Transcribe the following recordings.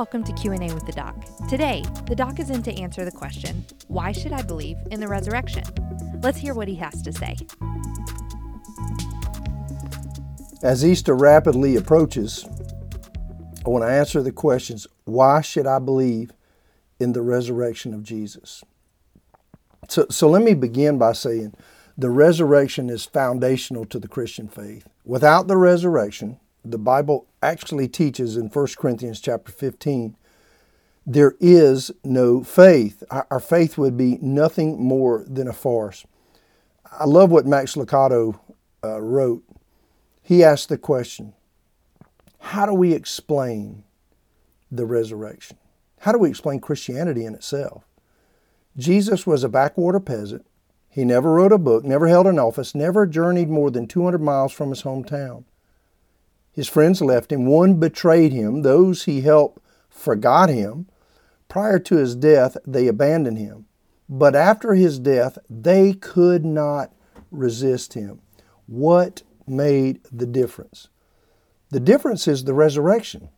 welcome to Q&A with the Doc. Today, the Doc is in to answer the question, why should I believe in the resurrection? Let's hear what he has to say. As Easter rapidly approaches, I want to answer the questions, why should I believe in the resurrection of Jesus? So, so let me begin by saying the resurrection is foundational to the Christian faith. Without the resurrection, the Bible actually teaches in 1 Corinthians chapter 15, there is no faith. Our faith would be nothing more than a farce. I love what Max Lucado uh, wrote. He asked the question How do we explain the resurrection? How do we explain Christianity in itself? Jesus was a backwater peasant. He never wrote a book, never held an office, never journeyed more than 200 miles from his hometown. His friends left him. One betrayed him. Those he helped forgot him. Prior to his death, they abandoned him. But after his death, they could not resist him. What made the difference? The difference is the resurrection.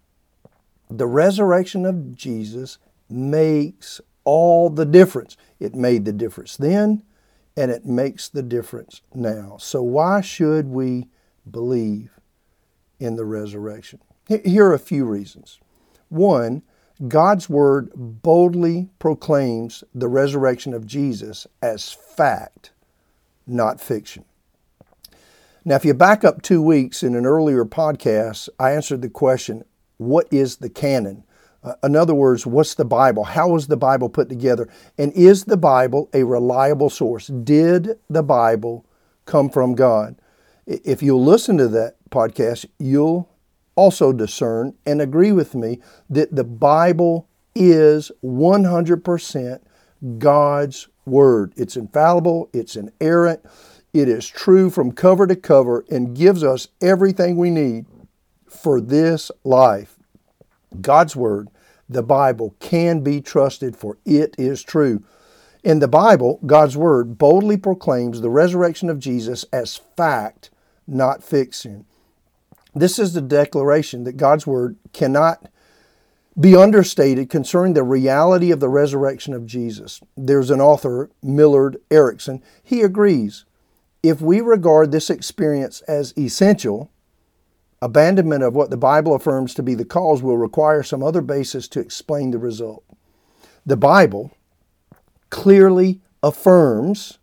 The resurrection of Jesus makes all the difference. It made the difference then, and it makes the difference now. So, why should we believe in the resurrection? Here are a few reasons. One, God's Word boldly proclaims the resurrection of Jesus as fact, not fiction. Now, if you back up two weeks in an earlier podcast, I answered the question what is the canon? Uh, in other words, what's the Bible? How was the Bible put together? And is the Bible a reliable source? Did the Bible come from God? If you'll listen to that podcast, you'll also discern and agree with me that the Bible is 100% God's Word. It's infallible, it's inerrant, it is true from cover to cover, and gives us everything we need for this life. God's Word, the Bible, can be trusted, for it is true. In the Bible, God's Word boldly proclaims the resurrection of Jesus as fact, not fiction. This is the declaration that God's Word cannot be understated concerning the reality of the resurrection of Jesus. There's an author, Millard Erickson. He agrees. If we regard this experience as essential, abandonment of what the Bible affirms to be the cause will require some other basis to explain the result. The Bible clearly affirms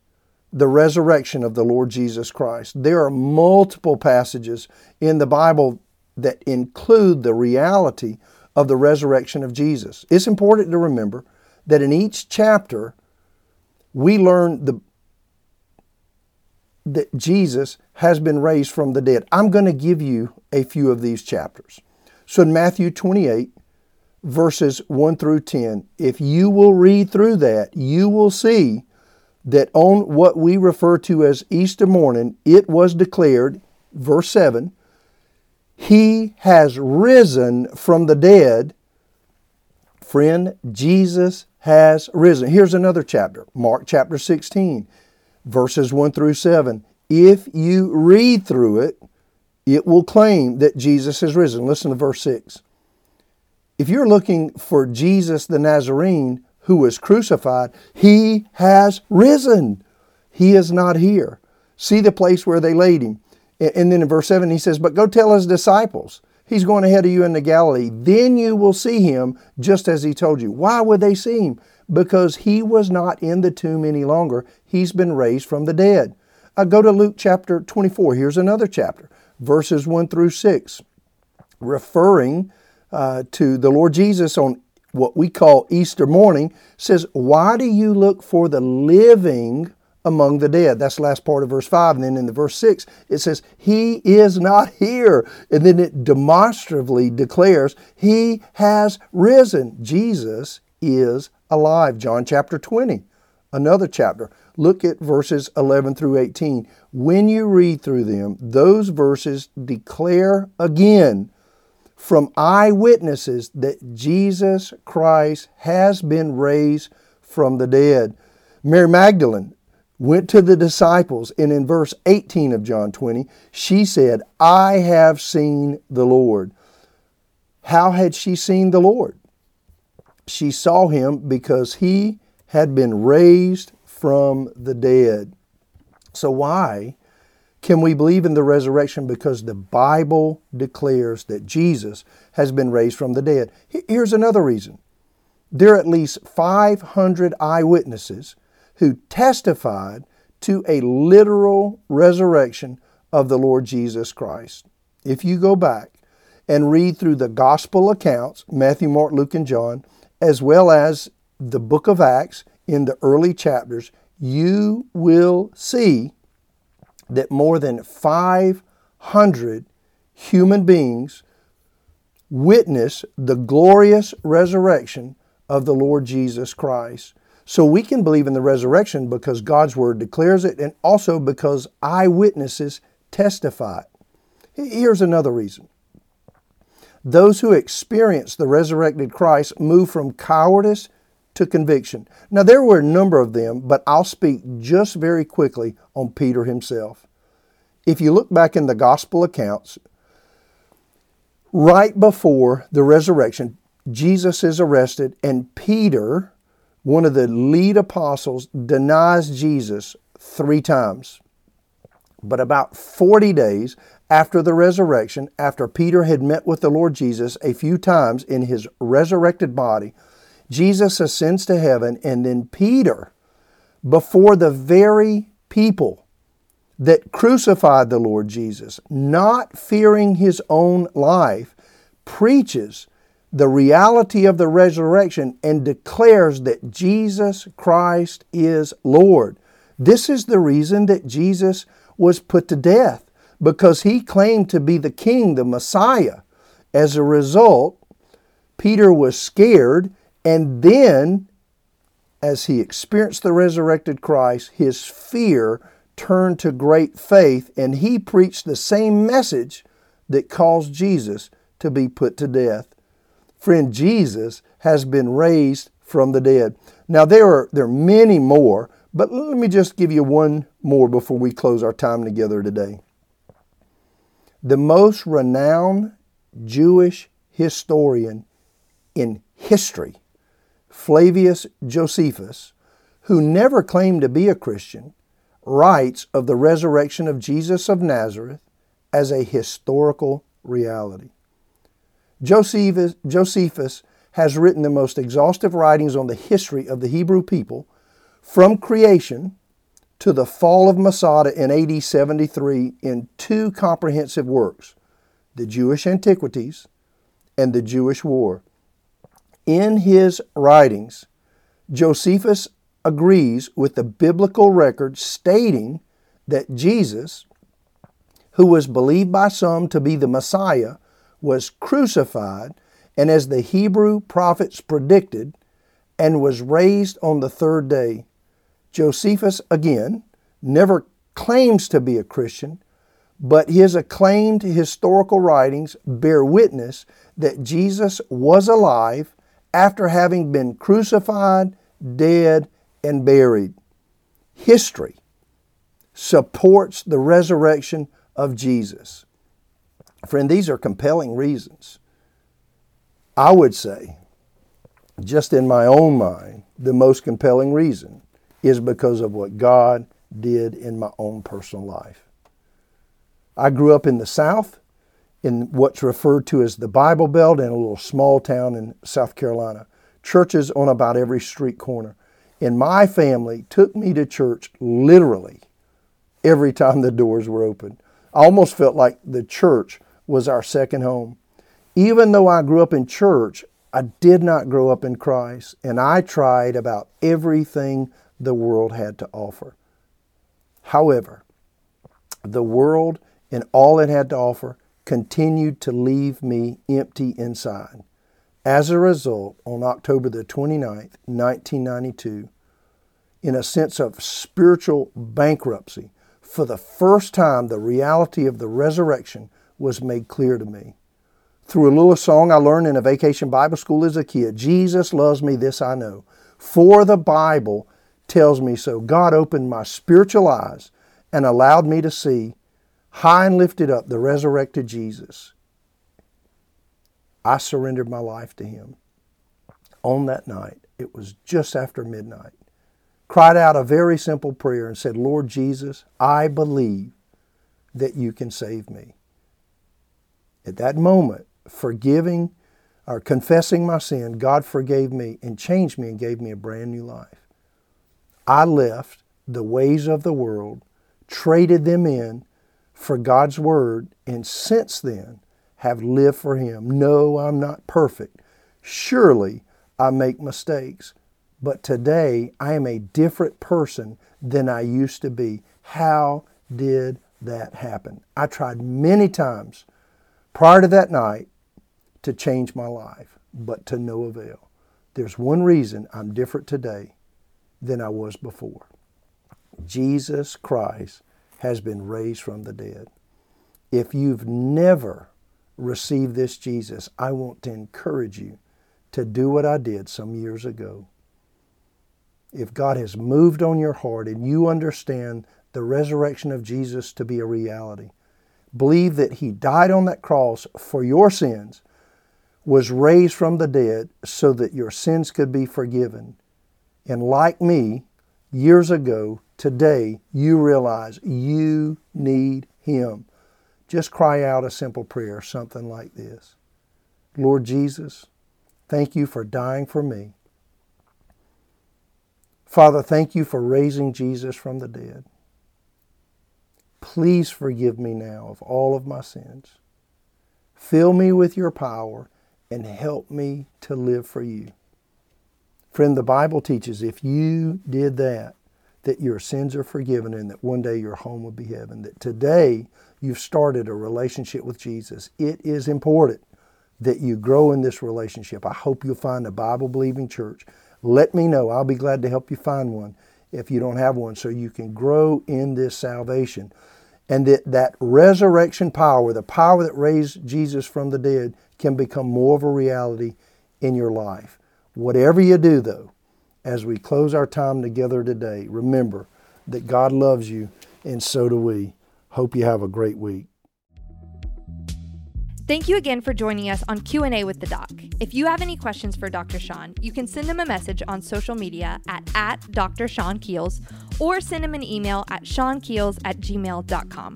the resurrection of the Lord Jesus Christ. There are multiple passages in the Bible that include the reality of the resurrection of Jesus. It's important to remember that in each chapter, we learn the, that Jesus has been raised from the dead. I'm going to give you a few of these chapters. So in Matthew 28, verses 1 through 10, if you will read through that, you will see that on what we refer to as Easter morning, it was declared, verse 7, He has risen from the dead. Friend, Jesus has risen. Here's another chapter, Mark chapter 16, verses 1 through 7. If you read through it, it will claim that Jesus has risen. Listen to verse 6. If you're looking for Jesus the Nazarene, who was crucified, he has risen. He is not here. See the place where they laid him. And then in verse 7, he says, But go tell his disciples, he's going ahead of you into Galilee. Then you will see him just as he told you. Why would they see him? Because he was not in the tomb any longer. He's been raised from the dead. Uh, go to Luke chapter 24. Here's another chapter, verses 1 through 6, referring uh, to the Lord Jesus on what we call Easter morning, says, Why do you look for the living among the dead? That's the last part of verse 5. And then in the verse 6, it says, He is not here. And then it demonstratively declares, He has risen. Jesus is alive. John chapter 20, another chapter. Look at verses 11 through 18. When you read through them, those verses declare again from eyewitnesses that Jesus Christ has been raised from the dead. Mary Magdalene went to the disciples, and in verse 18 of John 20, she said, I have seen the Lord. How had she seen the Lord? she saw him because he had been raised from the dead. So, why can we believe in the resurrection? Because the Bible declares that Jesus has been raised from the dead. Here's another reason there are at least 500 eyewitnesses who testified to a literal resurrection of the Lord Jesus Christ. If you go back and read through the gospel accounts, Matthew, Mark, Luke, and John, as well as the book of Acts in the early chapters, you will see that more than 500 human beings witness the glorious resurrection of the Lord Jesus Christ. So we can believe in the resurrection because God's Word declares it and also because eyewitnesses testify. Here's another reason. Those who experience the resurrected Christ move from cowardice to conviction. Now, there were a number of them, but I'll speak just very quickly on Peter himself. If you look back in the gospel accounts, right before the resurrection, Jesus is arrested, and Peter, one of the lead apostles, denies Jesus three times. But about 40 days after the resurrection, after Peter had met with the Lord Jesus a few times in his resurrected body, Jesus ascends to heaven, and then Peter, before the very people that crucified the Lord Jesus, not fearing his own life, preaches the reality of the resurrection and declares that Jesus Christ is Lord. This is the reason that Jesus was put to death, because he claimed to be the king, the Messiah. As a result, Peter was scared, and then, as he experienced the resurrected Christ, his fear turned to great faith, and he preached the same message that caused Jesus to be put to death. Friend, Jesus has been raised from the dead. Now, there are, there are many more, but let me just give you one more before we close our time together today. The most renowned Jewish historian in history, Flavius Josephus, who never claimed to be a Christian, writes of the resurrection of Jesus of Nazareth as a historical reality. Josephus, Josephus has written the most exhaustive writings on the history of the Hebrew people from creation to the fall of Masada in AD 73 in two comprehensive works the Jewish Antiquities and the Jewish War. In his writings, Josephus agrees with the biblical record stating that Jesus, who was believed by some to be the Messiah, was crucified, and as the Hebrew prophets predicted, and was raised on the third day. Josephus, again, never claims to be a Christian, but his acclaimed historical writings bear witness that Jesus was alive after having been crucified, dead, and buried. History supports the resurrection of Jesus. Friend, these are compelling reasons. I would say, just in my own mind, the most compelling reason is because of what God did in my own personal life. I grew up in the South, in what's referred to as the Bible Belt, in a little small town in South Carolina. Churches on about every street corner. And my family took me to church literally every time the doors were open. I almost felt like the church was our second home. Even though I grew up in church, I did not grow up in Christ, and I tried about everything the world had to offer. However, the world and all it had to offer continued to leave me empty inside. As a result, on October the 29th, 1992, in a sense of spiritual bankruptcy, for the first time, the reality of the resurrection was made clear to me. Through a little song I learned in a vacation Bible school as a kid Jesus loves me, this I know. For the Bible tells me so. God opened my spiritual eyes and allowed me to see high and lifted up the resurrected Jesus. I surrendered my life to Him. on that night, it was just after midnight, cried out a very simple prayer and said, Lord Jesus, I believe that you can save me. At that moment, forgiving or confessing my sin, God forgave me and changed me and gave me a brand new life. I left the ways of the world, traded them in for God's Word, and since then have lived for Him. No, I'm not perfect. Surely I make mistakes. But today I am a different person than I used to be. How did that happen? I tried many times prior to that night to change my life, but to no avail. There's one reason I'm different today than I was before. Jesus Christ has been raised from the dead. If you've never received this Jesus, I want to encourage you to do what I did some years ago. If God has moved on your heart and you understand the resurrection of Jesus to be a reality, believe that He died on that cross for your sins, was raised from the dead so that your sins could be forgiven. And like me, years ago, today, you realize you need Him. Just cry out a simple prayer, something like this Lord Jesus, thank you for dying for me. Father, thank you for raising Jesus from the dead. Please forgive me now of all of my sins. Fill me with your power and help me to live for you. Friend, the Bible teaches if you did that, that your sins are forgiven and that one day your home will be heaven. That today you've started a relationship with Jesus. It is important that you grow in this relationship. I hope you'll find a Bible believing church. Let me know. I'll be glad to help you find one if you don't have one so you can grow in this salvation. And that, that resurrection power, the power that raised Jesus from the dead, can become more of a reality in your life. Whatever you do, though, as we close our time together today, remember that God loves you and so do we. Hope you have a great week. Thank you again for joining us on Q&A with the doc. If you have any questions for Dr. Sean, you can send him a message on social media at, at Dr. Sean Keels or send him an email at seankeels at gmail.com.